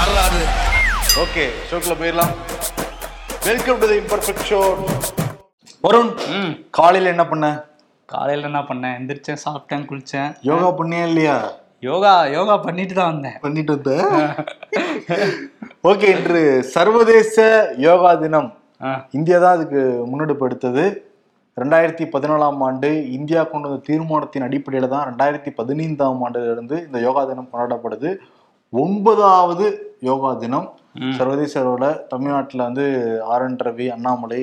யாராது ஓகே ஷோக்குள்ள போயிடலாம். Welcome to the imperfect show Varun காலையில என்ன பண்ண? காலையில் என்ன பண்ணேன் எந்திரிச்சேன் சாப்பிட்டேன் குளிச்சேன். யோகா பண்ணியா இல்லையா? யோகா யோகா பண்ணிட்டு தான் வந்தேன். பண்ணிட்டு வந்த? ஓகே இன்று சர்வதேச யோகா தினம். இந்தியா தான் அதுக்கு முன்னெடுப்பு எடுத்தது. ரெண்டாயிரத்தி பதினாலாம் ஆண்டு இந்தியா கொண்டு வந்த தீர்மானத்தின் அடிப்படையில் தான் ரெண்டாயிரத்தி பதினைந்தாம் ஆண்டுல இருந்து இந்த யோகா தினம் கொண்டாடப்படுது. ஒன்பதாவது யோகா தினம். சர்வதேச அளவில் தமிழ்நாட்டில் வந்து ஆர் என் ரவி அண்ணாமலை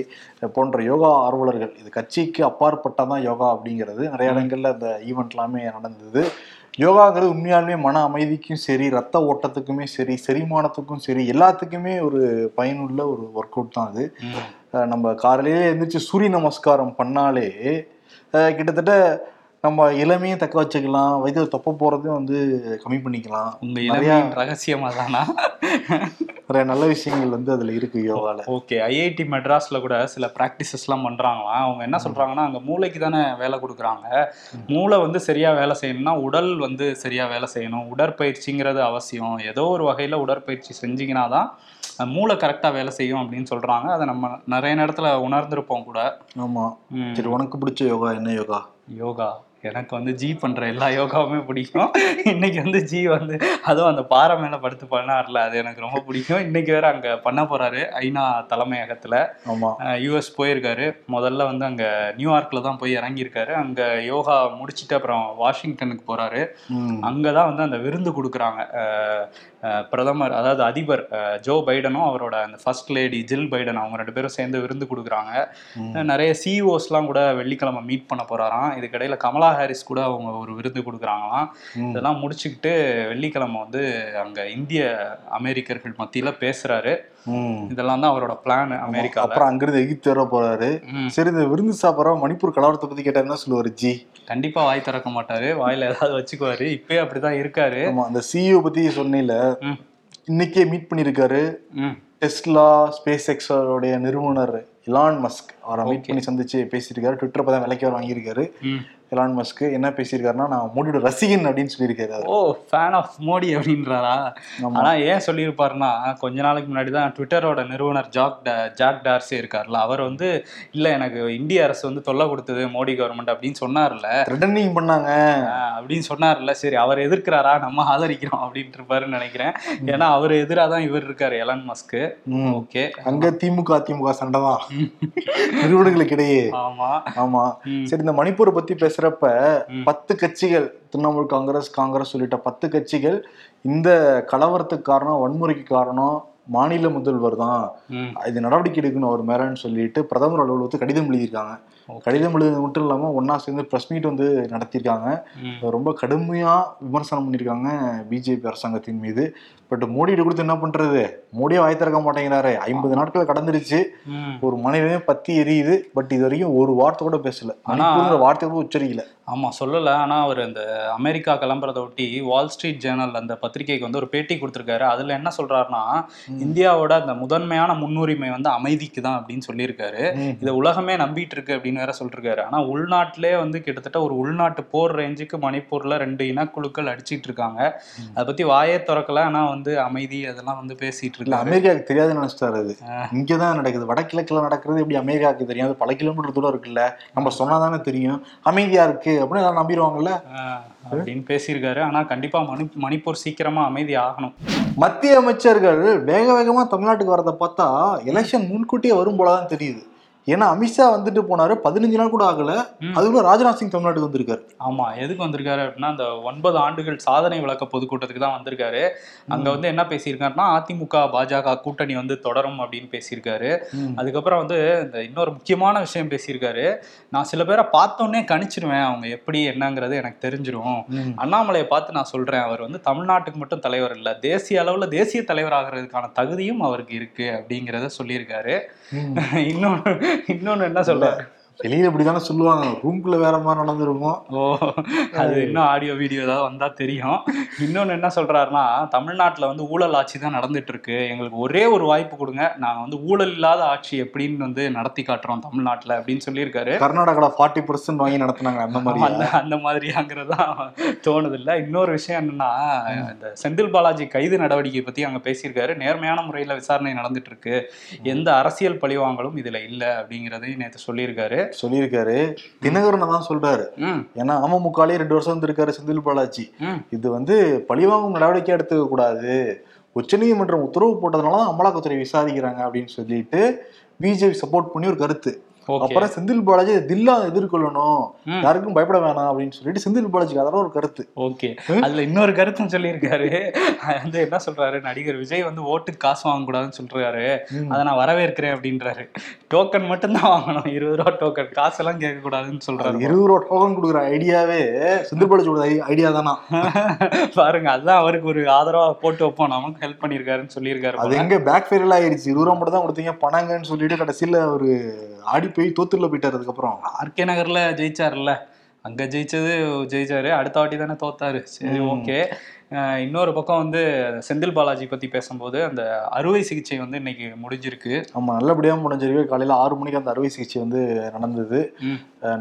போன்ற யோகா ஆர்வலர்கள் இது கட்சிக்கு அப்பாற்பட்டதான் யோகா அப்படிங்கிறது. நிறைய இடங்கள்ல இந்த ஈவெண்ட் எல்லாமே நடந்தது. யோகாங்கிறது உண்மையாலுமே மன அமைதிக்கும் சரி ரத்த ஓட்டத்துக்குமே சரி செரிமானத்துக்கும் சரி எல்லாத்துக்குமே ஒரு பயனுள்ள ஒரு ஒர்க் அவுட் தான் அது. நம்ம காலையிலே எழுந்திரிச்சு சூரிய நமஸ்காரம் பண்ணாலே கிட்டத்தட்ட நம்ம இளமையும் தக்க வச்சுக்கலாம் வயதில் தொப்ப போறதையும் வந்து கம்மி பண்ணிக்கலாம். உங்க நிறைய இளமையின் ரகசியமா தானா நிறைய நல்ல விஷயங்கள் வந்து அதுல இருக்கு யோகால. ஓகே ஐஐடி மெட்ராஸ்ல கூட சில ப்ராக்டிசஸ்லாம் பண்றாங்களாம். அவங்க என்ன சொல்றாங்கன்னா அங்க மூளைக்கு தானே வேலை கொடுக்குறாங்க. மூளை வந்து சரியா வேலை செய்யணும்னா உடல் வந்து சரியா வேலை செய்யணும். உடற்பயிற்சிங்கிறது அவசியம். ஏதோ ஒரு வகையில உடற்பயிற்சி செஞ்சீங்கன்னா தான் மூளை கரெக்டா வேலை செய்யும் அப்படின்னு சொல்றாங்க. அதை நம்ம நிறைய நேரத்துல உணர்ந்திருப்போம் கூட. ஆமா. ம். சரி உனக்கு பிடிச்ச யோகா என்ன யோகா? யோகா. எனக்கு வந்து ஜி பண்ற எல்லா யோகாவுமே பிடிக்கும். இன்னைக்கு வந்து ஜி வந்து அதுவும் அந்த பாறை மேல படுத்து பண்ணார்ல அது எனக்கு ரொம்ப பிடிக்கும். இன்னைக்கு வேற அங்க பண்ண போறாரு ஐநா தலைமையகத்துல. யூஎஸ் போயிருக்காரு. முதல்ல வந்து அங்க நியூயார்க்ல தான் போய் இறங்கியிருக்காரு. அங்க யோகா முடிச்சிட்டு அப்புறம் வாஷிங்டனுக்கு போறாரு. ம். அங்கதான் வந்து அந்த விருந்து கொடுக்குறாங்க. பிரதமர் அதாவது அதிபர் ஜோ பைடனும் அவரோட அந்த ஃபர்ஸ்ட் லேடி ஜில் பைடன் அவங்க ரெண்டு பேரும் சேர்ந்து விருந்து கொடுக்குறாங்க. நிறைய சிஇஓஸ்லாம் கூட வெள்ளிக்கிழமை மீட் பண்ண போறாராம். இதுக்கிடையில கமலா ஹாரிஸ் கூட அவங்க ஒரு விருந்து கொடுக்குறாங்களாம். இதெல்லாம் முடிச்சுக்கிட்டு வெள்ளிக்கிழமை வந்து அங்க இந்திய அமெரிக்கர்கள் மத்தியில பேசுறாரு. ம். இதெல்லாம் தான் அவரோட பிளான் அமெரிக்கால. அப்புறம் அங்கிருந்து எகிப்து வர போறாரு. சரி இந்த விருந்து சாப்பிட்ற மணிப்பூர் கலவரத்தை பத்தி கேட்டா என்ன சொல்லுவாரு? ஜி. கண்டிப்பா வாய் திறக்க மாட்டாரு. வாயில ஏதாவது வச்சுக்குவாரு. இப்பயே அப்படிதான் இருக்காரு. அந்த சிஇஓ பத்தி சொன்னீல. இன்னைக்கே மீட் பண்ணியிருக்காரு. டெஸ்லா ஸ்பேஸ் எக்ஸோடைய நிறுவனர் இலான் மஸ்க். அவரை மீட். பண்ணி சந்திச்சு பேசியிருக்காரு. ட்விட்டர் பதான் விலைக்கு வர வாங்கியிருக்காரு. ம். இலான் மஸ்க் என்ன பேசியிருக்காருன்னா நான் மோடியோட ரசிகன் அப்படின்னு சொல்லியிருக்காரு. ஓ ஃபேன் ஆஃப் மோடி அப்படின்றாரா? ஆமா. ஆனா ஏன் சொல்லியிருப்பாருன்னா கொஞ்ச நாளைக்கு முன்னாடி தான் ட்விட்டரோட நிறுவனர் ஜாக் ஜாக் டார்சி இருக்கார்ல. அவர் வந்து இல்ல எனக்கு இந்திய அரசு வந்து தொல்லை கொடுத்தது மோடி கவர்மெண்ட் அப்படின்னு சொன்னார்ல. த்ரெட்டனிங் பண்ணாங்க. அப்படின்னு சொன்னார்ல. சரி அவர் எதிர்க்கிறாரா? நம்ம ஆதரிக்கிறோம் அப்படின்ட்டு இருப்பாருன்னு நினைக்கிறேன் ஏன்னா அவர் எதிராக தான் இவர் இருக்காரு எலன் மஸ்க்கு ம். ஓகே அங்க திமுக அதிமுக சண்டை தான். நிறுவனங்களுக்கு இடையே ஆமா. சரி இந்த மணிப்பூரை பத்தி பேசுறப்ப. பத்து கட்சிகள் திரிணாமுல் காங்கிரஸ் காங்கிரஸ் உள்ளிட்ட பத்து கட்சிகள் இந்த கலவரத்துக்கு காரணம் வன்முறைக்கு காரணம் மாநில முதல்வர் தான். இது நடவடிக்கை எடுக்கணும் அவர் மேலன்னு சொல்லிட்டு பிரதமர் அலுவலகத்துக்கு கடிதம் எழுதியிருக்காங்க. கடிதம் எழுதுறது மட்டும் இல்லாம ஒண்ணா சேர்ந்து பிரஸ் மீட் வந்து நடத்தியிருக்காங்க. ரொம்ப கடுமையா விமர்சனம் பண்ணியிருக்காங்க பிஜேபி அரசாங்கத்தின் மீது. பட் மோடியிட கொடுத்து என்ன பண்றது? மோடியே வாய் திறக்க மாட்டேங்கிறாரு. ஐம்பது நாட்கள் கடந்துருச்சு. ஒரு மனிதனே பத்தி எரியுது. பட் இது வரைக்கும் ஒரு வார்த்தை கூட பேசல. ஆனா- மணிப்பூர்ங்கிற வார்த்தை கூட உச்சரிக்கல. ஆமா சொல்லல. ஆனா அவர் அந்த அமெரிக்கா கிளம்புறத ஒட்டி வால் ஸ்ட்ரீட் ஜேர்னல் அந்த பத்திரிகைக்கு வந்து ஒரு பேட்டி கொடுத்திருக்காரு. அதுல என்ன சொல்றாருன்னா இந்தியாவோட அந்த முதன்மையான முன்னுரிமை வந்து அமைதிக்கு தான் அப்படின்னு சொல்லியிருக்காரு. இதை உலகமே நம்பிட்டு இருக்கு அப்படின்னு வேற சொல்லிருக்காரு. ஆனா உள்நாட்டிலே வந்து கிட்டத்தட்ட ஒரு உள்நாட்டு போர் ரேஞ்சுக்கு மணிப்பூர்ல ரெண்டு இனக்குழுக்கள் அடிச்சிட்டு இருக்காங்க. அதை பத்தி வாயே திறக்கல. ஆனா வந்து அமைதி அதெல்லாம் வந்து பேசிட்டு இல்ல இருக்காரு. அமெரிக்காவுக்கு தெரியாதுன்னு நினைச்சிட்டாரு அது. இங்கதான் நடக்குது. வடகிழக்குல நடக்கிறது எப்படி அமெரிக்காவுக்கு தெரியும்? அது பல கிலோமீட்டர் தூரம் இருக்குல்ல. நம்ம சொன்னாதானே தெரியும். அமைதியா இருக்கு அப்படின்னு எல்லாரும் நம்பிடுவாங்கல்ல. அப்படின்னு பேசியிருக்காரு. ஆனா கண்டிப்பா மணி மணிப்பூர் சீக்கிரமா அமைதி ஆகணும். மத்திய அமைச்சர்கள் வேக வேகமா தமிழ்நாட்டுக்கு வரதை பார்த்தா எலெக்ஷன் முன்கூட்டியே வரும் போலதான் தெரியுது. ஏன்னா அமித்ஷா வந்துட்டு போனாரு பதினஞ்சு நாள் கூட ஆகல. அதுக்குள்ள ராஜ்நாத் சிங் தமிழ்நாட்டுக்கு வந்திருக்காரு ஆமா எதுக்கு வந்திருக்காரு அப்படின்னா அந்த ஒன்பது ஆண்டுகள் சாதனை விளக்க பொதுக்கூட்டத்துக்கு தான் வந்திருக்காரு அங்க வந்து என்ன பேசியிருக்காருன்னா அதிமுக பாஜக கூட்டணி வந்து தொடரும் அப்படின்னு பேசியிருக்காரு. அதுக்கப்புறம் வந்து இந்த இன்னொரு முக்கியமான விஷயம் பேசியிருக்காரு நான் சில பேரை பார்த்தோன்னே கணிச்சிருவேன் அவங்க எப்படி என்னங்கிறது எனக்கு தெரிஞ்சிரும் ம். அண்ணாமலையை பார்த்து நான் சொல்றேன் அவர் வந்து தமிழ்நாட்டுக்கு மட்டும் தலைவர் இல்ல தேசிய அளவுல தேசிய தலைவர் ஆகிறதுக்கான தகுதியும் அவருக்கு இருக்கு அப்படிங்கிறத சொல்லியிருக்காரு ம். இன்னொன்னு இன்னொன்னு என்ன சொல்றாரு வெளியில இப்படிதானே சொல்லுவாங்க. ரூம்குள்ள வேற மாதிரி நடந்திருக்கும். ஓ அது இன்னும் ஆடியோ வீடியோ ஏதாவது வந்தா தெரியும். இன்னொன்னு என்ன சொல்றாருன்னா தமிழ்நாட்டுல வந்து ஊழல் ஆட்சி தான் நடந்துட்டு இருக்கு எங்களுக்கு ஒரே ஒரு வாய்ப்பு கொடுங்க. நாங்க வந்து ஊழல் இல்லாத ஆட்சி எப்படின்னு வந்து நடத்தி காட்டுறோம் தமிழ்நாட்டுல அப்படின்னு சொல்லியிருக்காரு. கர்நாடகால ஃபார்ட்டி பர்சன்ட் வாங்கி நடத்துனாங்க அந்த மாதிரி. அந்த அந்த மாதிரியாங்கிறதா தோணுது இல்ல இன்னொரு விஷயம் என்னன்னா இந்த செந்தில் பாலாஜி கைது நடவடிக்கை பத்தி அங்க பேசியிருக்காரு. நேர்மையான முறையில விசாரணை நடந்துட்டு இருக்கு எந்த அரசியல் பழிவாங்கலும் இதுல இல்ல அப்படிங்கறதையும் நேத்து சொல்லியிருக்காரு. சொல்லியிருக்காரு. தினகரன் தான் சொல்றாரு. ஏன்னா அமமுகலே ரெண்டு வருஷம் வந்திருக்காரு செந்தில் பாலாஜி. இது வந்து பழிவாங்கும் நடவடிக்கை எடுத்துக்க கூடாது உச்சநீதிமன்றம் உத்தரவு போட்டதுனால தான் அமலாக்கத்துறை விசாரிக்கிறாங்க அப்படின்னு சொல்லிட்டு பிஜேபி சப்போர்ட் பண்ணி ஒரு கருத்து. அப்புறம் செந்தில் பாலாஜி தில்லா எதிர்கொள்ளணும். யாருக்கும் பயப்பட வேணாம் அப்படின்னு சொல்லிட்டு செந்தில் பாலாஜிக்கு அதெல்லாம் ஒரு கருத்து. ஓகே. அதுல இன்னொரு கருத்தும் சொல்லியிருக்காரு. வந்து என்ன சொல்றாரு? நடிகர் விஜய் வந்து ஓட்டுக்கு காசு வாங்கக்கூடாதுன்னு சொல்றாரு. அதை நான் வரவேற்கிறேன் அப்படின்றாரு. டோக்கன் மட்டும்தான் வாங்கணும். இருபது ரூபா டோக்கன் காசெல்லாம் கேட்க கூடாதுன்னு சொல்றாரு. இருபது ரூபா டோக்கன் கொடுக்குற ஐடியாவே செந்தில் பாலாஜியோட ஐடியா தானா? பாருங்க அதுதான் அவருக்கு ஒரு ஆதரவா போட்டு வைப்போம். நமக்கு ஹெல்ப் பண்ணியிருக்காருன்னு சொல்லியிருக்காரு அது. எங்க பேக் ஃபெயில் ஆயிருச்சு இருபது ரூபா மட்டும் தான் கொடுத்தீங்க. பணங்கன்னு சொல்லிட்டு கடைசியில ஒரு ஆடி போய் தோத்துல போயிட்டாரு அதுக்கப்புறம். ஆர்கே நகர்ல ஜெயிச்சாருல்ல. அங்க ஜெயிச்சது ஜெயிச்சாரு. அடுத்த வாட்டி தானே தோத்தாரு. சரி. ஓகே. இன்னொரு பக்கம் வந்து செந்தில் பாலாஜி பத்தி பேசும்போது அந்த அறுவை சிகிச்சை வந்து இன்னைக்கு முடிஞ்சிருக்கு. ஆமா நல்லபடியா முடிஞ்சிருக்கு. காலையில ஆறு மணிக்கு அந்த அறுவை சிகிச்சை வந்து நடந்தது.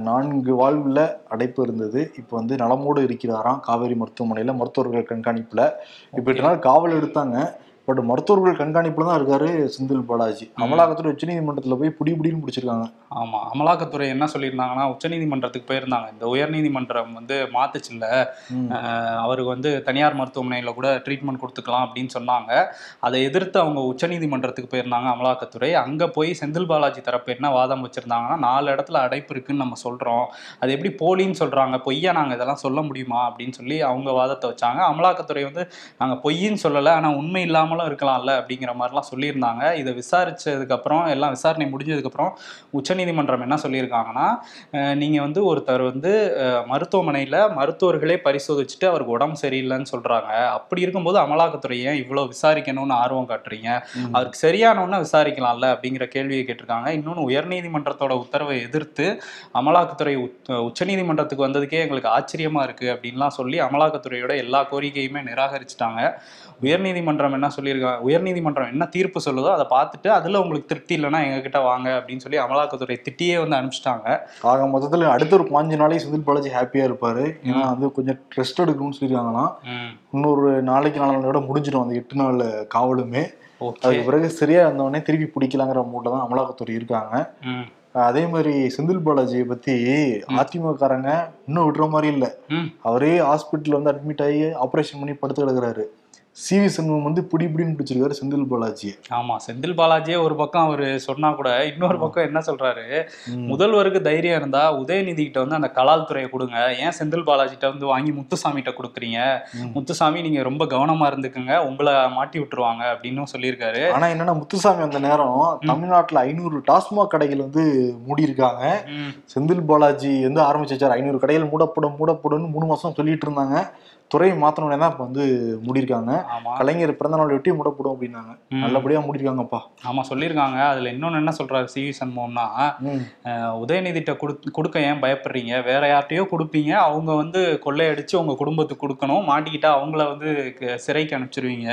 நான்கு வாழ்வுல அடைப்பு இருந்தது. இப்போ வந்து நலமோடு இருக்கிறாராம். காவேரி மருத்துவமனையில மருத்துவர்கள் கண்காணிப்புல. இப்போ நாள் காவல் எடுத்தாங்க. பட் மருத்துவர்கள் கண்காணிப்புல தான் இருக்காரு செந்தில் பாலாஜி. அமலாக்கத்துறை உச்சநீதிமன்றத்துல போய் புடி புடின்னு பிடிச்சிருக்காங்க. ஆமா. அமலாக்கத்துறை என்ன சொல்லியிருந்தாங்கன்னா உச்சநீதிமன்றத்துக்கு போயிருந்தாங்க. இந்த உயர்நீதிமன்றம் வந்து மாத்துச்சுல்ல. ம். அஹ் அவருக்கு வந்து தனியார் மருத்துவமனையில கூட ட்ரீட்மெண்ட் கொடுத்துக்கலாம் அப்படின்னு சொன்னாங்க. அதை எதிர்த்து அவங்க உச்சநீதிமன்றத்துக்கு போயிருந்தாங்க அமலாக்கத்துறை. அங்க போய் செந்தில் பாலாஜி தரப்பு என்ன வாதம் வச்சிருந்தாங்கன்னா நாலு இடத்துல அடைப்பு இருக்குன்னு நம்ம சொல்றோம். அது எப்படி போலின்னு சொல்றாங்க பொய்யா நாங்க இதெல்லாம் சொல்ல முடியுமா அப்படின்னு சொல்லி அவங்க வாதத்தை வச்சாங்க. அமலாக்கத்துறை வந்து நாங்க பொய்ன்னு சொல்லலை ஆனா உண்மை இல்லாமலும் இருக்கலாம்ல அப்படிங்கிற மாதிரிலாம் சொல்லியிருந்தாங்க. இதை விசாரிச்சதுக்கு அப்புறம் எல்லாம் விசாரணை முடிஞ்சதுக்கு அப்புறம் உச்சநீதிமன்றம் என்ன சொல்லியிருக்காங்கன்னா அஹ் நீங்க வந்து ஒருத்தர் வந்து மருத்துவமனையில மருத்துவர்களே பரிசோதிச்சுட்டு அவருக்கு உடம்பு சரியில்லைன்னு சொல்றாங்க. அப்படி இருக்கும்போது அமலாக்கத்துறை ஏன் இவ்வளவு விசாரிக்கணும்னு ஆர்வம் காட்டுறீங்க. அவருக்கு சரியானவொன்னு விசாரிக்கலாம்ல அப்படிங்கிற கேள்வியை கேட்டிருக்காங்க. இன்னொன்னு உயர்நீதிமன்றத்தோட உத்தரவை எதிர்த்து அமலாக்கத்துறை உச்ச- உச்சநீதிமன்றத்துக்கு வந்ததுக்கே எங்களுக்கு ஆச்சரியமா இருக்கு அப்படின்லாம் சொல்லி அமலாக்கத்துறையோட எல்லா கோரிக்கையுமே நிராகரிச்சுட்டாங்க. உயர்நீதிமன்றம் என்ன சொல்லியிருக்காங்க. உயர்நீதிமன்றம் என்ன தீர்ப்பு சொல்லுதோ அதை பார்த்துட்டு அதுல உங்களுக்கு திருப்தி இல்லைன்னா எங்ககிட்ட வாங்க அப்படின்னு சொல்லி அமலாக்கத்துறை திட்டியே வந்து அனுப்பிச்சிட்டாங்க. ஆக மொத்தத்துல அடுத்த ஒரு பாஞ்சு நாளைக்கு செந்தில் பாலாஜி ஹாப்பியா இருப்பாரு. ஏன்னா வந்து கொஞ்சம் ரெஸ்ட் எடுக்கணும்னு சொல்லியிருக்காங்கன்னா இன்னொரு நாளைக்கு நாளோட முடிஞ்சிடும் அந்த எட்டு நாள் காவலுமே. அதுக்கு பிறகு சரியா இருந்தவொடனே திருப்பி பிடிக்கலாங்கிற மூட்டை தான் அமலாக்கத்துறை இருக்காங்க. அதே மாதிரி செந்தில் பாலாஜியை பத்தி அதிமுககாரங்க இன்னும் விடுற மாதிரி இல்ல. அவரே ஹாஸ்பிட்டல்ல வந்து அட்மிட் ஆகி ஆபரேஷன் பண்ணி படுத்து கிடக்குறாரு. சி வி சண்முகம் வந்து பிடி பிடின்னு பிடிச்சிருக்காரு செந்தில் பாலாஜி ஆமா செந்தில் பாலாஜியே ஒரு பக்கம் அவரு சொன்னா கூட இன்னொரு பக்கம் என்ன சொல்றாரு? முதல்வருக்கு தைரியம் இருந்தா உதயநிதி கிட்ட வந்து அந்த கலால் துறையை கொடுங்க. ஏன் செந்தில் பாலாஜிட்ட வந்து வாங்கி முத்துசாமிகிட்ட கொடுக்குறீங்க? ம். முத்துசாமி நீங்க ரொம்ப கவனமா இருந்துக்குங்க. உங்களை மாட்டி விட்டுருவாங்க அப்படின்னு சொல்லியிருக்காரு. ஆனா என்னன்னா முத்துசாமி அந்த நேரம் தமிழ்நாட்டுல ஐநூறு டாஸ்மாக் கடைகள் வந்து மூடி இருக்காங்க ம், செந்தில் பாலாஜி வந்து ஆரம்பிச்சு ஐநூறு கடைகள் மூடப்படும் மூடப்படும்னு மூணு மாசம் சொல்லிட்டு இருந்தாங்க. துறையை மாத்தினோடனே தான் இப்ப வந்து மூடியிருக்காங்க. கலைஞர் பிறந்த நாள் ஒட்டி மூடப்படும் அப்படின்னாங்க. நல்லபடியா மூடிருக்காங்கப்பா ஆமா சொல்லியிருக்காங்க. அதுல இன்னொன்னு என்ன சொல்றாரு சி வி சண்முகம்னா உதயநிதிட்ட கொடு கொடுக்க ஏன் பயப்படுறீங்க? வேற யார்கிட்டயோ கொடுப்பீங்க. அவங்க வந்து கொள்ளையடிச்சு உங்க குடும்பத்துக்கு கொடுக்கணும். மாட்டிக்கிட்டா அவங்கள வந்து சிறைக்கு அனுப்பிச்சிருவீங்க.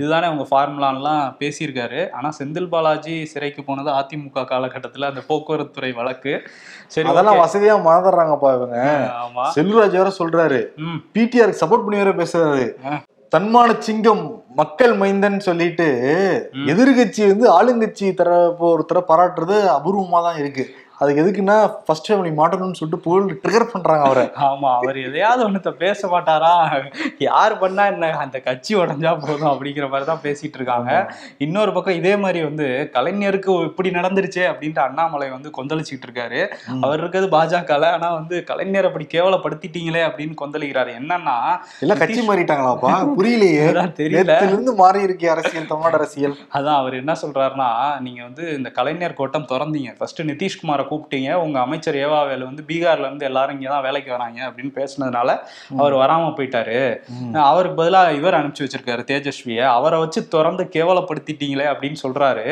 இதுதானே அவங்க ஃபார்முலான்லாம் பேசியிருக்காரு. ஆனா செந்தில் பாலாஜி சிறைக்கு போனது அதிமுக காலகட்டத்துல அந்த போக்குவரத்து துறை வழக்கு. சரி அதெல்லாம். வசதியா மறந்துடுறாங்கப்பா இவங்க. செல்வராஜ் வேற சொல்றாரு. ம். பிடிஆருக்கு சப்போர்ட் பண்ணி வேற பேசுறாரு. தன்மான சிங்கம் மக்கள் மைந்தன் சொல்லிட்டு. எதிர்கட்சி வந்து ஆளுங்கட்சி தரப்பு ஒருத்தர பாராட்டுறது அபூர்வமா தான் இருக்கு அதுக்கு எதுக்குன்னா ஃபர்ஸ்ட் ஃபேமிலி மாட்டணும்னு சொல்லிட்டு புகழ் ட்ரிகர் பண்றாங்க அவரை. ஆமா அவர் எதையாவது ஒண்ணுத்த பேச மாட்டாரா? யார் பண்ணா என்ன? அந்த கட்சி உடைஞ்சா போதும் அப்படிங்கிற மாதிரி தான் பேசிட்டு இருக்காங்க. இன்னொரு பக்கம் இதே மாதிரி வந்து கலைஞருக்கு இப்படி நடந்துருச்சே அப்படின்ட்டு அண்ணாமலை வந்து கொந்தளிச்சுட்டு இருக்காரு. அவர் இருக்கிறது பாஜகல ஆனா வந்து கலைஞர் அப்படி கேவலப்படுத்திட்டீங்களே அப்படின்னு கொந்தளிக்கிறாரு. என்னன்னா எல்லாம் கட்சி மாறிட்டாங்களாப்பா? புரியலையே. தெரியல. மாறி இருக்கே அரசியல் தமிழ்நாடு அரசியல். அதான் அவர் என்ன சொல்றாருன்னா நீங்க வந்து இந்த கலைஞர் கோட்டம் திறந்தீங்க. ஃபர்ஸ்ட் நிதிஷ்குமாரை கூப்பிட்டீங்க. உங்க அமைச்சர் ஏவாவேலு வந்து பீகார்ல இருந்து எல்லாரும் இங்க தான் வேலைக்கு வராங்க அப்படின்னு பேசுனதுனால அவர் வராம போயிட்டாரு. அவருக்கு பதிலா இவர் அனுப்பிச்சு வச்சிருக்காரு தேஜஸ்வியை. அவரை வச்சு திறந்து கேவலப்படுத்திட்டீங்களே அப்படின்னு சொல்றாரு.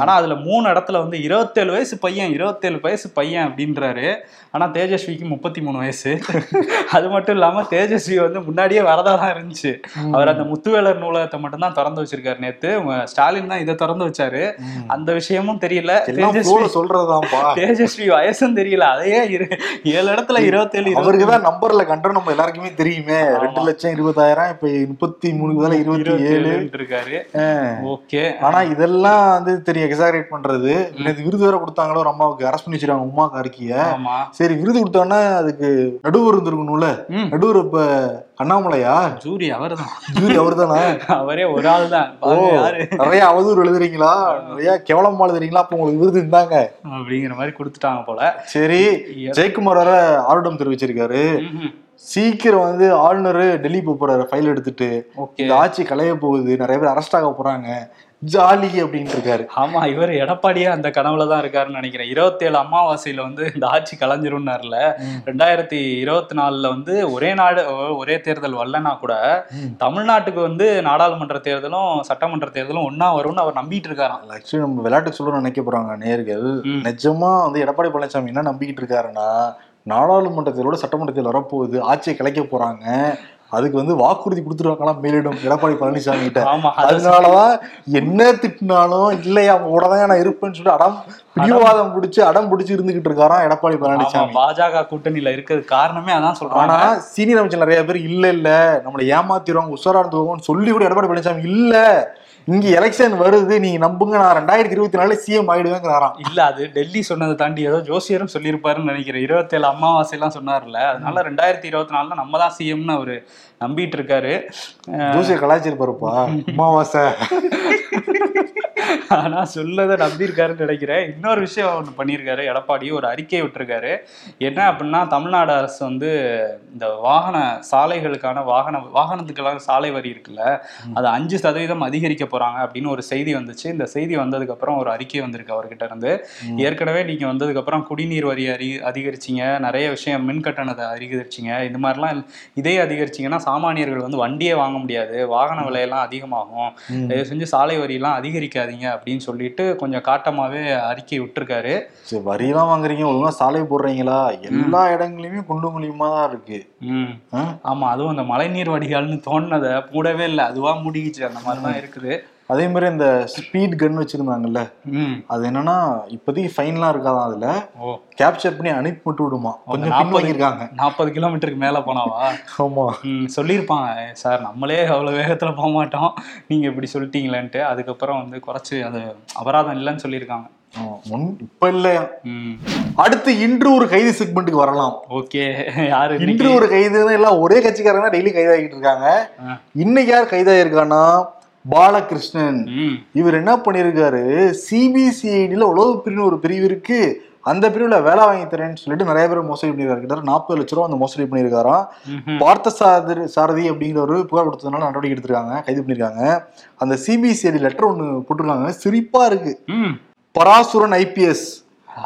ஆனா அதுல மூணு இடத்துல வந்து இருபத்தேழு வயசு பையன் இருபத்தேழு வயசு பையன் அப்படின்றாரு. ஆனா தேஜஸ்விக்கு முப்பத்தி மூணு வயசு. அது மட்டும் இல்லாம தேஜஸ்வி வந்து முன்னாடியே வரதா தான் இருந்துச்சு அவர் அந்த முத்துவேலர் நூலகத்தை மட்டும் தான் திறந்து வச்சிருக்காரு நேத்து. ஸ்டாலின் தான் இதை திறந்து வச்சாரு. அந்த விஷயமும் தெரியல. எல்லாம் தேஜஸ்வி வயசும் தெரியல. அதையே இரு ஏழு இடத்துல இருபத்தேழு அவருக்கு தான் நம்பர்ல கண்டோம் நம்ம எல்லாருக்குமே தெரியுமே. ரெண்டு லட்சம் இருபதாயிரம் இப்ப முப்பத்தி மூணு பதிலா இருபத்தி ஏழு இருக்காரு ஓகே. ஆனா இதெல்லாம் வந்து தெரியும் எக்ஸாகரேட் பண்றது. நேத்து விருது வேற கொடுத்தாங்களோ ஒரு அம்மாவுக்கு அரசு பண்ணி வச்சிருக்காங்க உமா கார்கிய சரி விருது கொடுத்தோன்னா அதுக்கு நடுவர் இருந்திருக்கணும்ல. நடுவர் இப்ப அண்ணாமலையா? ஜூரி அவர்தான். ஜூரி அவர்தானா? அவரே ஒரு ஆள் தான் நிறைய அவதூறு எழுதுறீங்களா? நிறைய கேவலமா எழுதுறீங்களா அப்ப உங்களுக்கு விருது இருந்தாங்க அப்படிங்கிற மாதிரி கொடுத்துட்டாங்க போல. சரி ஜெயக்குமார் வர ஆர்வம் தெரிவிச்சிருக்காரு. சீக்கிரம் வந்து ஆளுநர் டெல்லி போக போறாரு ஃபைல் எடுத்துட்டு. இந்த ஆட்சி களைய போகுது. நிறைய பேர் அரெஸ்ட் ஆக போறாங்க. ஜாலி அப்படின்ட்டு இருக்காரு ஆமா இவர் எடப்பாடியே அந்த கனவுல தான் இருக்காருன்னு நினைக்கிறேன். இருபத்தேழு அமாவாசையில வந்து இந்த ஆட்சி கலைஞ்சிரும்னாருல ரெண்டாயிரத்தி இருபத்தி நாலுல வந்து ஒரே நாடு ஒரே தேர்தல் வரலனா கூட. தமிழ்நாட்டுக்கு வந்து நாடாளுமன்ற தேர்தலும் சட்டமன்ற தேர்தலும் ஒண்ணா வரும்னு அவர் நம்பிட்டு இருக்காராம் ஆக்சுவலி நம்ம விளையாட்டு சொல்ல நினைக்க போறாங்க நேர்கள். நிஜமா வந்து எடப்பாடி பழனிசாமி என்ன நம்பிக்கிட்டு இருக்காருன்னா நாடாளுமன்றத்திலோட சட்டமன்றத்தில் வரப்போகுது ஆட்சியை கலைக்க போறாங்க. அதுக்கு வந்து வாக்குறுதி கொடுத்துருவாங்களாம் மேலிடம் எடப்பாடி பழனிசாமி கிட்ட அதனாலதான் என்ன திட்டினாலும் இல்லையா தான் நான் இருப்பேன்னு சொல்லிட்டு அடம் பிடிவாதம் பிடிச்சு அடம் பிடிச்சு இருந்துகிட்டு இருக்காராம் எடப்பாடி பழனிசாமி. பாஜக கூட்டணியில இருக்கிறது காரணமே அதான் ஆனா சொல்றாங்க சீனியர் அமைச்சர் நிறைய பேர் இல்ல இல்ல நம்மளை ஏமாத்திடுவாங்க உஷாரா இருந்துவோம்னு சொல்லி கூட எடப்பாடி பழனிசாமி இல்ல. இங்க எலெக்ஷன் வருது நீங்க நம்புங்க நான் ரெண்டாயிரத்தி இருபத்தி நாலு சிஎம் ஆயிடுவேங்கிறாராம். இல்ல அது டெல்லி சொன்னதை தாண்டி ஏதோ ஜோசியரும் சொல்லியிருப்பாருன்னு நினைக்கிறேன். இருபத்தேழு அமாவாசை எல்லாம் சொன்னார்ல. அதனால ரெண்டாயிரத்தி இருபத்தி நாலுல நம்ம தான் சிஎம்னு அவரு நம்பிட்டு இருக்காரு. ஜோசியர் கலாச்சிருப்பாருப்பா அமாவாசை. ஆனா சொல்லதை நம்பியிருக்காருன்னு நினைக்கிறேன். இன்னொரு விஷயம் ஒன்று பண்ணியிருக்காரு எடப்பாடி. ஒரு அறிக்கை விட்டிருக்காரு. என்ன அப்படின்னா தமிழ்நாடு அரசு வந்து இந்த வாகன சாலைகளுக்கான வாகன வாகனத்துக்கெல்லாம் சாலை வரி இருக்குல்ல அது அஞ்சு சதவீதம் அதிகரிக்க போறாங்க அப்படின்னு ஒரு செய்தி வந்துச்சு. இந்த செய்தி வந்ததுக்கு அப்புறம் ஒரு அறிக்கை வந்திருக்கு அவர்கிட்ட இருந்து. ஏற்கனவே நீங்க வந்ததுக்கு அப்புறம் குடிநீர் வரி அறி அதிகரிச்சிங்க. நிறைய விஷயம் மின் கட்டணத்தை அதிகரிச்சிங்க. இந்த மாதிரிலாம் இதே அதிகரிச்சிங்கன்னா சாமானியர்கள் வந்து வண்டியே வாங்க முடியாது. வாகன விலையெல்லாம் அதிகமாகும். செஞ்சு சாலை வரியெல்லாம் அதிகரிக்காதீங்க அப்படின்னு சொல்லிட்டு கொஞ்சம் காட்டமாவே அறிக்கை விட்டுருக்காரு. சரி வரியெல்லாம் வாங்குறீங்க ஒழுங்கா சாலை போடுறீங்களா? எல்லா இடங்களையுமே குண்டு குழியுமா தான் இருக்கு? ஆமா அதுவும் அந்த மழைநீர் வடிகால்னு தோணுனதை மூடவே இல்லை. அதுவா மூடிக்கிச்சு அந்த மாதிரி தான் இருக்குது. அதே மாதிரி இந்த ஸ்பீட் கன் வச்சிருந்தாங்கல்ல அது என்னன்னா இப்போதைக்கு ஃபைன்லாம் இருக்காதான் அதுல? கேப்சர் பண்ணி அனுப்பி மட்டும் விடுமா. கொஞ்சம் பின் நாற்பது கிலோமீட்டருக்கு மேல போனாவா? ஆமா. சொல்லியிருப்பாங்க. சார் நம்மளே அவ்வளோ வேகத்தில் போக மாட்டோம். நீங்கள் இப்படி சொல்லிட்டீங்களேன்ட்டு. அதுக்கப்புறம் வந்து குறைச்சி அது அபராதம் இல்லைன்னு சொல்லியிருக்காங்க. இப்ப இல்லையா அடுத்து இன்று ஒரு கைது செக்மெண்ட்டுக்கு வரலாம். ஓகே. யாரு இன்று ஒரு கைதுன்னு எல்லாம் ஒரே கட்சிக்காரங்க டெய்லி கைதாகிட்டு இருக்காங்க. இன்னைக்கு யார் கைதாயிருக்கானா பாலகிருஷ்ணன். இவர் என்ன பண்ணியிருக்காரு சிபிசிஐடியில் உளவு பிரிவுன்னு ஒரு பிரிவு இருக்கு. அந்த பிரிவுல வேலை வாங்கி தரேன்னு சொல்லிட்டு நிறைய பேர் மோசடி பண்ணியிருக்காரு கிட்ட நாற்பது லட்ச ரூபா அந்த மோசடி பண்ணியிருக்காராம். பார்த்த சாரதி சாரதி அப்படிங்கிற ஒரு புகார் கொடுத்ததுனால நடவடிக்கை எடுத்திருக்காங்க கைது பண்ணியிருக்காங்க அந்த சிபிசிஐடி லெட்டர் ஒன்று போட்டிருக்காங்க. சிரிப்பா இருக்கு. பராசுரன் ஐபிஎஸ்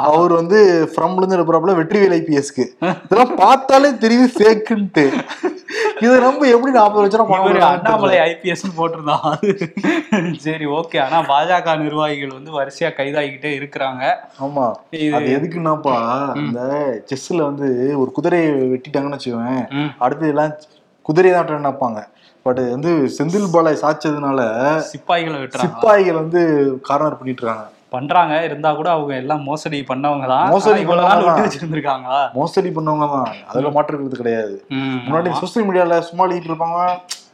அவர் வந்து ஃப்ரம்ல இருந்து எழுப்புறாப்புல வெற்றிவேல் ஐபிஎஸ்க்கு இதெல்லாம் பார்த்தாலே தெரியுது ஃபேக்குன்ட்டு இதை நம்ம எப்படி நாற்பது லட்சம் ரூபா பணம் இவரு கொடுக்கலாம்னு அண்ணாமலை. ஐபிஎஸ் போட்டிருந்தான் சரி ஓகே ஆனா பாஜக நிர்வாகிகள் வந்து வரிசையா கைதாகிக்கிட்டே இருக்கிறாங்க. ஆமா. இது எதுக்குன்னாப்பா இந்த செஸ்ல வந்து ஒரு குதிரையை வெட்டிட்டாங்கன்னு வச்சுக்கோங்க. அடுத்து எல்லாம் குதிரையை தான் நினைப்பாங்க. பட் வந்து செந்தில் பாலாய் சாய்ச்சதுனால சிப்பாய்களை சிப்பாய்கள் வந்து கார்னர் பண்ணிட்டு இருக்காங்க. பண்றாங்க. இருந்தா கூட அவங்க எல்லாம் மோசடி பண்ணவங்க தான் மோசடி பண்ணவங்க. வச்சிருந்திருக்காங்களா? மோசடி பண்ணவங்க தான் அதுல மாற்றுக்கிறது கிடையாது. முன்னாடி. சோசியல் மீடியால சும்மா எழுதிட்டு இருப்பாங்க.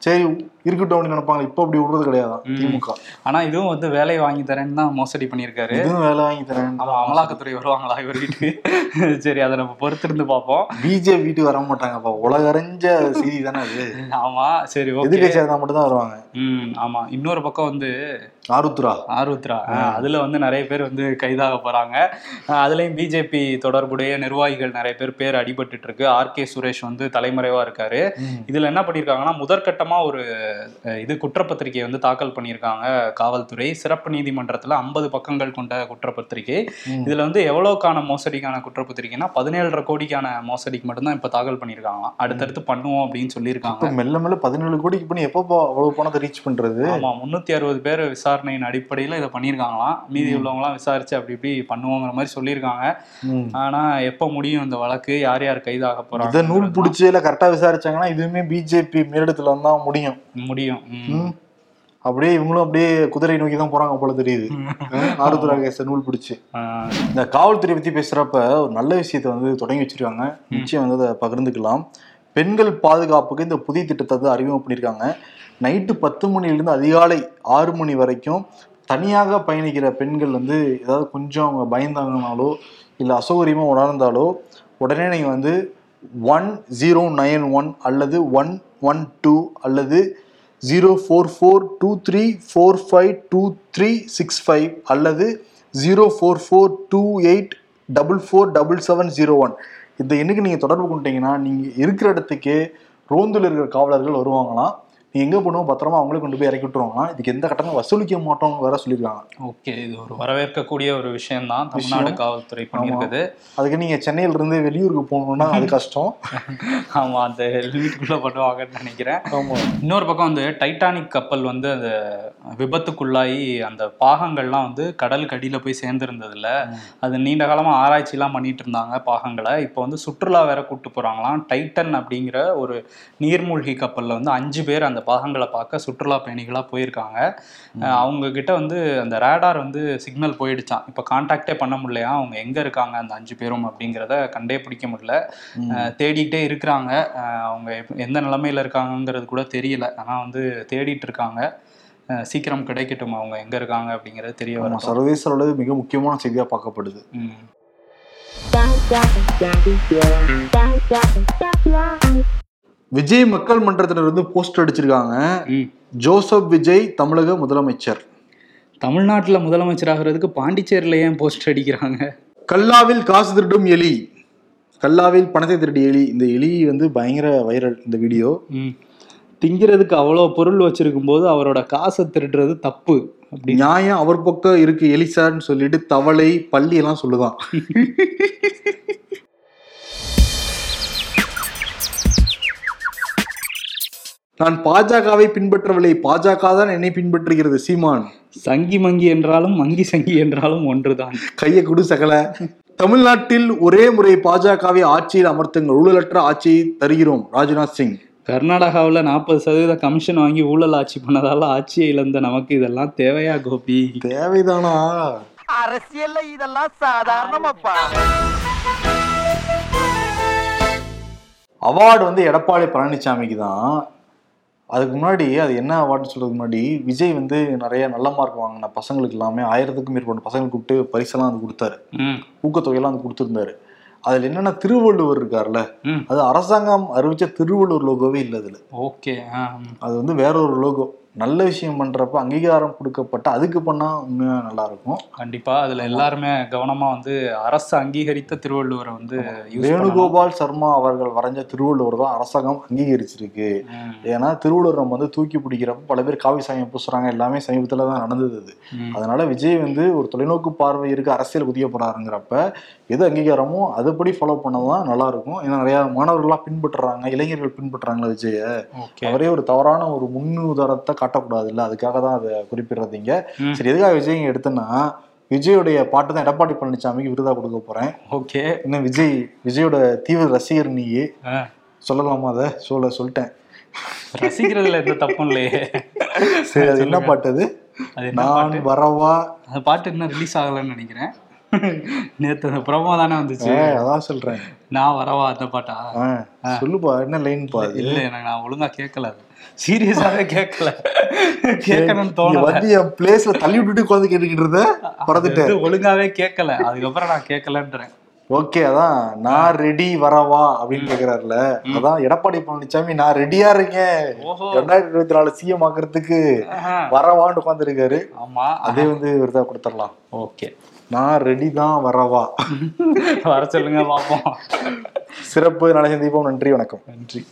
சரி இருக்கட்டும் அப்படின்னு நினைப்பாங்க. இப்ப அப்படி விடுறது கிடையாது. திமுக. ஆனா இதுவும் வந்து வேலை வாங்கி தரேன்னு தான் மோசடி பண்ணியிருக்காரு. இதுவும் வேலை வாங்கி தரேன் ஆமா அமலாக்கத்துறை வருவாங்களா இவர் வீட்டுக்கு சரி அதை நம்ம பொறுத்திருந்து பார்ப்போம். பிஜேபி வீட்டுக்கு வர மாட்டாங்கப்பா. உலகறிஞ்ச செய்தி தானே அது. ஆமா சரி ஓகே. எதிர்கட்சியா இருந்தா மட்டும் தான் வருவாங்க. ம் ஆமா. இன்னொரு பக்கம் வந்து ஆருத்ரா. ஆருத்ரா. அதுல வந்து நிறைய பேர் வந்து கைதாக போறாங்க. அஹ் அதுலயும் பிஜேபி தொடர்புடைய நிர்வாகிகள் நிறைய பேர் பேர் அடிபட்டுட்டு இருக்கு. ஆர் கே சுரேஷ் வந்து தலைமறைவா இருக்காரு. இதுல என்ன பண்ணிருக்காங்கன்னா முதற்கட்டமா ஒரு இது குற்றப்பத்திரிகையை வந்து தாக்கல் பண்ணியிருக்காங்க காவல்துறை. சிறப்பு நீதிமன்றத்துல ஐம்பது பக்கங்கள் கொண்ட குற்றப்பத்திரிகை. இதுல வந்து எவ்வளவுக்கான மோசடிக்கான குற்றப்பத்திரிகைனா பதினேழரை கோடிக்கான மோசடிக்கு மட்டும்தான் இப்ப தாக்கல் பண்ணியிருக்காங்களாம் அடுத்தடுத்து பண்ணுவோம் அப்படின்னு சொல்லியிருக்காங்க. மெல்ல மெல்ல பதினேழு கோடிக்கு பண்ணி எப்போ அவ்வளவு பணத்தை ரீச் பண்றது? ஆமா முன்னூத்தி அறுபது பேர் விசாரணையின் அடிப்படையில இதை பண்ணியிருக்காங்களாம். மீதி உள்ளவங்களாம் விசாரிச்சு அப்படி இப்படி பண்ணுவோங்கிற மாதிரி சொல்லியிருக்காங்க. ஆனா எப்ப முடியும் இந்த வழக்கு? யார் யார் கைதாக இதை போறாங்க நூல் பிடிச்சி இல்ல கரெக்டா விசாரிச்சாங்கன்னா இதுவுமே பிஜேபி மேலிடத்துல தான் முடியும். முடியும். அப்படியே இவங்களும் அப்படியே குதிரை நோக்கி தான் போறாங்க போல தெரியுது. ஆறுதுறை கேச நூல் பிடிச்சு. இந்த காவல்துறை பத்தி பேசுறப்ப ஒரு நல்ல விஷயத்தை வந்து தொடங்கி வச்சிருக்காங்க. நிச்சயம் வந்து அதை பகிர்ந்துக்கலாம். பெண்கள் பாதுகாப்புக்கு இந்த புதிய திட்டத்தை வந்து அறிமுகம் பண்ணியிருக்காங்க. நைட்டு பத்து மணிலேருந்து அதிகாலை ஆறு மணி வரைக்கும் தனியாக பயணிக்கிற பெண்கள் வந்து ஏதாவது கொஞ்சம் அவங்க பயந்தாங்கனாலோ இல்லை அசௌகரியமாக உணர்ந்தாலோ உடனே நீங்கள் வந்து ஒன் ஜீரோ நைன் ஒன் அல்லது ஒன் ஒன் டூ அல்லது zero four four two three four five two three six five அல்லது zero four four two eight double four double seven zero one இந்த எண்ணுக்கு நீங்கள் தொடர்பு கொண்டீங்கன்னா நீங்கள் இருக்கிற இடத்துக்கே ரோந்தில் இருக்கிற காவலர்கள் வருவாங்களாம். நீ எங்கே போகணும் பத்திரமா அவங்களே கொண்டு போய் இறக்கி விட்டுருவாங்களாம் இதுக்கு எந்த கட்டணம் வசூலிக்க மாட்டோம் வேற சொல்லியிருக்காங்க. ஓகே இது ஒரு வரவேற்கக்கூடிய ஒரு விஷயம். தான் தமிழ்நாடு. காவல்துறை பண்ணியிருக்குது. அதுக்கு நீங்கள் சென்னையில இருந்து வெளியூருக்கு போகணும்னா அது கஷ்டம். ஆமா அந்த லிமிட்டுக்குள்ள பண்ணுவாங்கன்னு நினைக்கிறேன். ஆமாம் இன்னொரு பக்கம் வந்து டைட்டானிக் கப்பல் வந்து அந்த விபத்துக்குள்ளாகி அந்த பாகங்கள்லாம் வந்து கடலுக்கு அடியில போய் சேர்ந்துருந்ததுல அது நீண்ட காலமா ஆராய்ச்சிலாம் பண்ணிட்டு இருந்தாங்க பாகங்களை. இப்போ வந்து சுற்றுலா வேற கூட்டு போறாங்களாம். டைட்டன் அப்படிங்கிற ஒரு நீர்மூழ்கி கப்பல்ல வந்து அஞ்சு பேர் அந்த பாகங்களை பார்க்க சுற்றுலா பயணிகளா போயிருக்காங்க. அவங்க கிட்ட வந்து அந்த ரேடார் வந்து சிக்னல் போயிடுச்சான் இப்போ கான்டாக்டே பண்ண முடியலையா? அவங்க எங்க இருக்காங்க? அந்த அஞ்சு பேரும் அப்படிங்கிறத கண்டே பிடிக்க முடியல. தேடிக்கிட்டே இருக்கிறாங்க. அவங்க எந்த நிலைமையில இருக்காங்கங்கிறது கூட தெரியல. ஆனா வந்து தேடிட்டு இருக்காங்க. சீக்கிரம் கிடைக்கட்டும். அவங்க எங்க இருக்காங்க அப்படிங்கிறது தெரிய வரும் சர்வதேச அளவில் மிக முக்கியமான செய்தியாக பார்க்கப்படுது. விஜய் மக்கள் மன்றத்தினர் வந்து போஸ்டர் அடிச்சிருக்காங்க. ஜோசப் விஜய் தமிழக முதலமைச்சர். தமிழ்நாட்டுல முதலமைச்சர் ஆகிறதுக்கு பாண்டிச்சேரியில ஏன் போஸ்டர் அடிக்கிறாங்க? கல்லாவில் காசு திருடும் எலி. கல்லாவில் பணத்தை திருடிய எலி. இந்த எலி வந்து பயங்கர வைரல் இந்த வீடியோ. ம். திங்கிறதுக்கு அவ்வளோ பொருள் வச்சிருக்கும் போது அவரோட காசை திருடுறது தப்பு. அப்படி நியாயம் அவர் பக்கம் இருக்கு எலி சார்னு சொல்லிட்டு தவளை பள்ளி எல்லாம் சொல்லுதான். நான் பாஜகவை பின்பற்றவில்லை. பாஜக தான் என்னை பின்பற்றுகிறது சீமான். சங்கி மங்கி என்றாலும் மங்கி சங்கி என்றாலும் ஒன்றுதான். கையை கொடு சகல. தமிழ்நாட்டில் ஒரே முறை பாஜகவை ஆட்சியில் அமர்த்துங்கள். ஊழலற்ற ஆட்சியை தருகிறோம் ராஜ்நாத் சிங். கர்நாடகாவில் நாற்பது சதவீத கமிஷன் வாங்கி ஊழல் ஆட்சி பண்ணதால ஆட்சியை இழந்த நமக்கு இதெல்லாம் தேவையா கோபி? தேவைதானா? அரசியல்ல இதெல்லாம் சாதாரணமாப்பா. அவார்டு வந்து எடப்பாடி பழனிசாமிக்கு தான். அதுக்கு முன்னாடி அது என்ன அவார்டுன்னு சொல்றதுக்கு முன்னாடி விஜய் வந்து நிறைய நல்ல மார்க் வாங்கின பசங்களுக்கு எல்லாமே ஆயிரத்துக்கும் மேற்பட்ட பசங்களுக்கு கூப்பிட்டு பரிசெல்லாம் வந்து கொடுத்தாரு. ஊக்கத்தொகையெல்லாம் வந்து கொடுத்துருந்தாரு. அதுல என்னன்னா திருவள்ளுவர் இருக்கார்ல ம். அது அரசாங்கம் அறிவிச்ச திருவள்ளுவர் லோகோவே இல்லை அதுல. ஓகே. அது வந்து வேற ஒரு லோகோ நல்ல விஷயம் பண்றப்ப அங்கீகாரம் கொடுக்கப்பட்ட அதுக்கு பண்ணா உண்மையா நல்லா இருக்கும் கண்டிப்பா. அதுல எல்லாருமே கவனமா வந்து அரசு அங்கீகரித்த திருவள்ளுவரை வந்து. வேணுகோபால் சர்மா அவர்கள் வரைஞ்ச திருவள்ளுவர் தான் அரசாங்கம் அங்கீகரிச்சிருக்கு. ஏன்னா திருவள்ளுவர் நம்ம வந்து தூக்கி பிடிக்கிறப்ப பல பேர் காவி சாயம் பூசுறாங்க. எல்லாமே சமீபத்துல தான் நடந்தது அது. அதனால விஜய் வந்து ஒரு தொலைநோக்கு பார்வை இருக்கு அரசியல் குதிக்க போறாருங்கிறப்ப எது அங்கீகாரமோ அதுபடி ஃபாலோ பண்ணதான் நல்லா இருக்கும் ஏன்னா நிறைய மாணவர்கள்லாம் பின்பற்றுறாங்க இளைஞர்கள் பின்பற்றுறாங்களா விஜய. அவரே ஒரு தவறான ஒரு முன்னுதாரணத்தை காட்டக்கூடாது இல்ல அதுக்காக தான் அதை குறிப்பிடுறது இங்க ம். சரி எதுக்காக விஜய் எடுத்தேன்னா விஜயோடைய பாட்டு தான் எடப்பாடி பழனிசாமிக்கு விருதா கொடுக்க போறேன். ஓகே. இன்னும் விஜய் விஜயோட தீவிர ரசிகர் நீ. சொல்லலாமா அதை? சொல்ல சொல்லிட்டேன். ரசிக்கிறதுல எந்த தப்பும் இல்லையே. சரி அது என்ன பாட்டு அது? நான் வரவா? அந்த பாட்டு இன்னும் ரிலீஸ் ஆகலைன்னு நினைக்கிறேன். நேத்து அந்த ப்ரோமோ தானே வந்துச்சு. அதான் சொல்றேன். நான் வரவா அந்த பாட்டா? சொல்லுப்பா என்ன லைன் பா? இல்ல எனக்கு நான் ஒழுங்கா கேட்கல சீரியஸாவே கேட்கல கேட்கணும்னு நீ தோணல. வந்து என் பிளேஸ்ல தள்ளி விட்டுட்டு உட்காந்து கேட்டுக்கிட்டு இருந்த? பறந்துட்டேன் அது ஒழுங்காவே கேட்கல அதுக்கப்புறம் நான் கேட்கலன்றேன் ஓகே அதான். நான் ரெடி வரவா அப்படின்னு கேக்குறாருல. அதான் எடப்பாடி பழனிசாமி நான் ரெடியா இருக்கேன். ரெண்டாயிரத்தி இருபத்தி நாலு சிஎம் ஆக்குறதுக்கு. வரவான்னு உட்கார்ந்து இருக்காரு ஆமா. அதே வந்து விருதா கொடுத்துடலாம். ஓகே. நான் ரெடி தான் வரவா? வர சொல்லுங்க பாப்போம். சிறப்பு நாளை சந்திப்போம். நன்றி வணக்கம். நன்றி.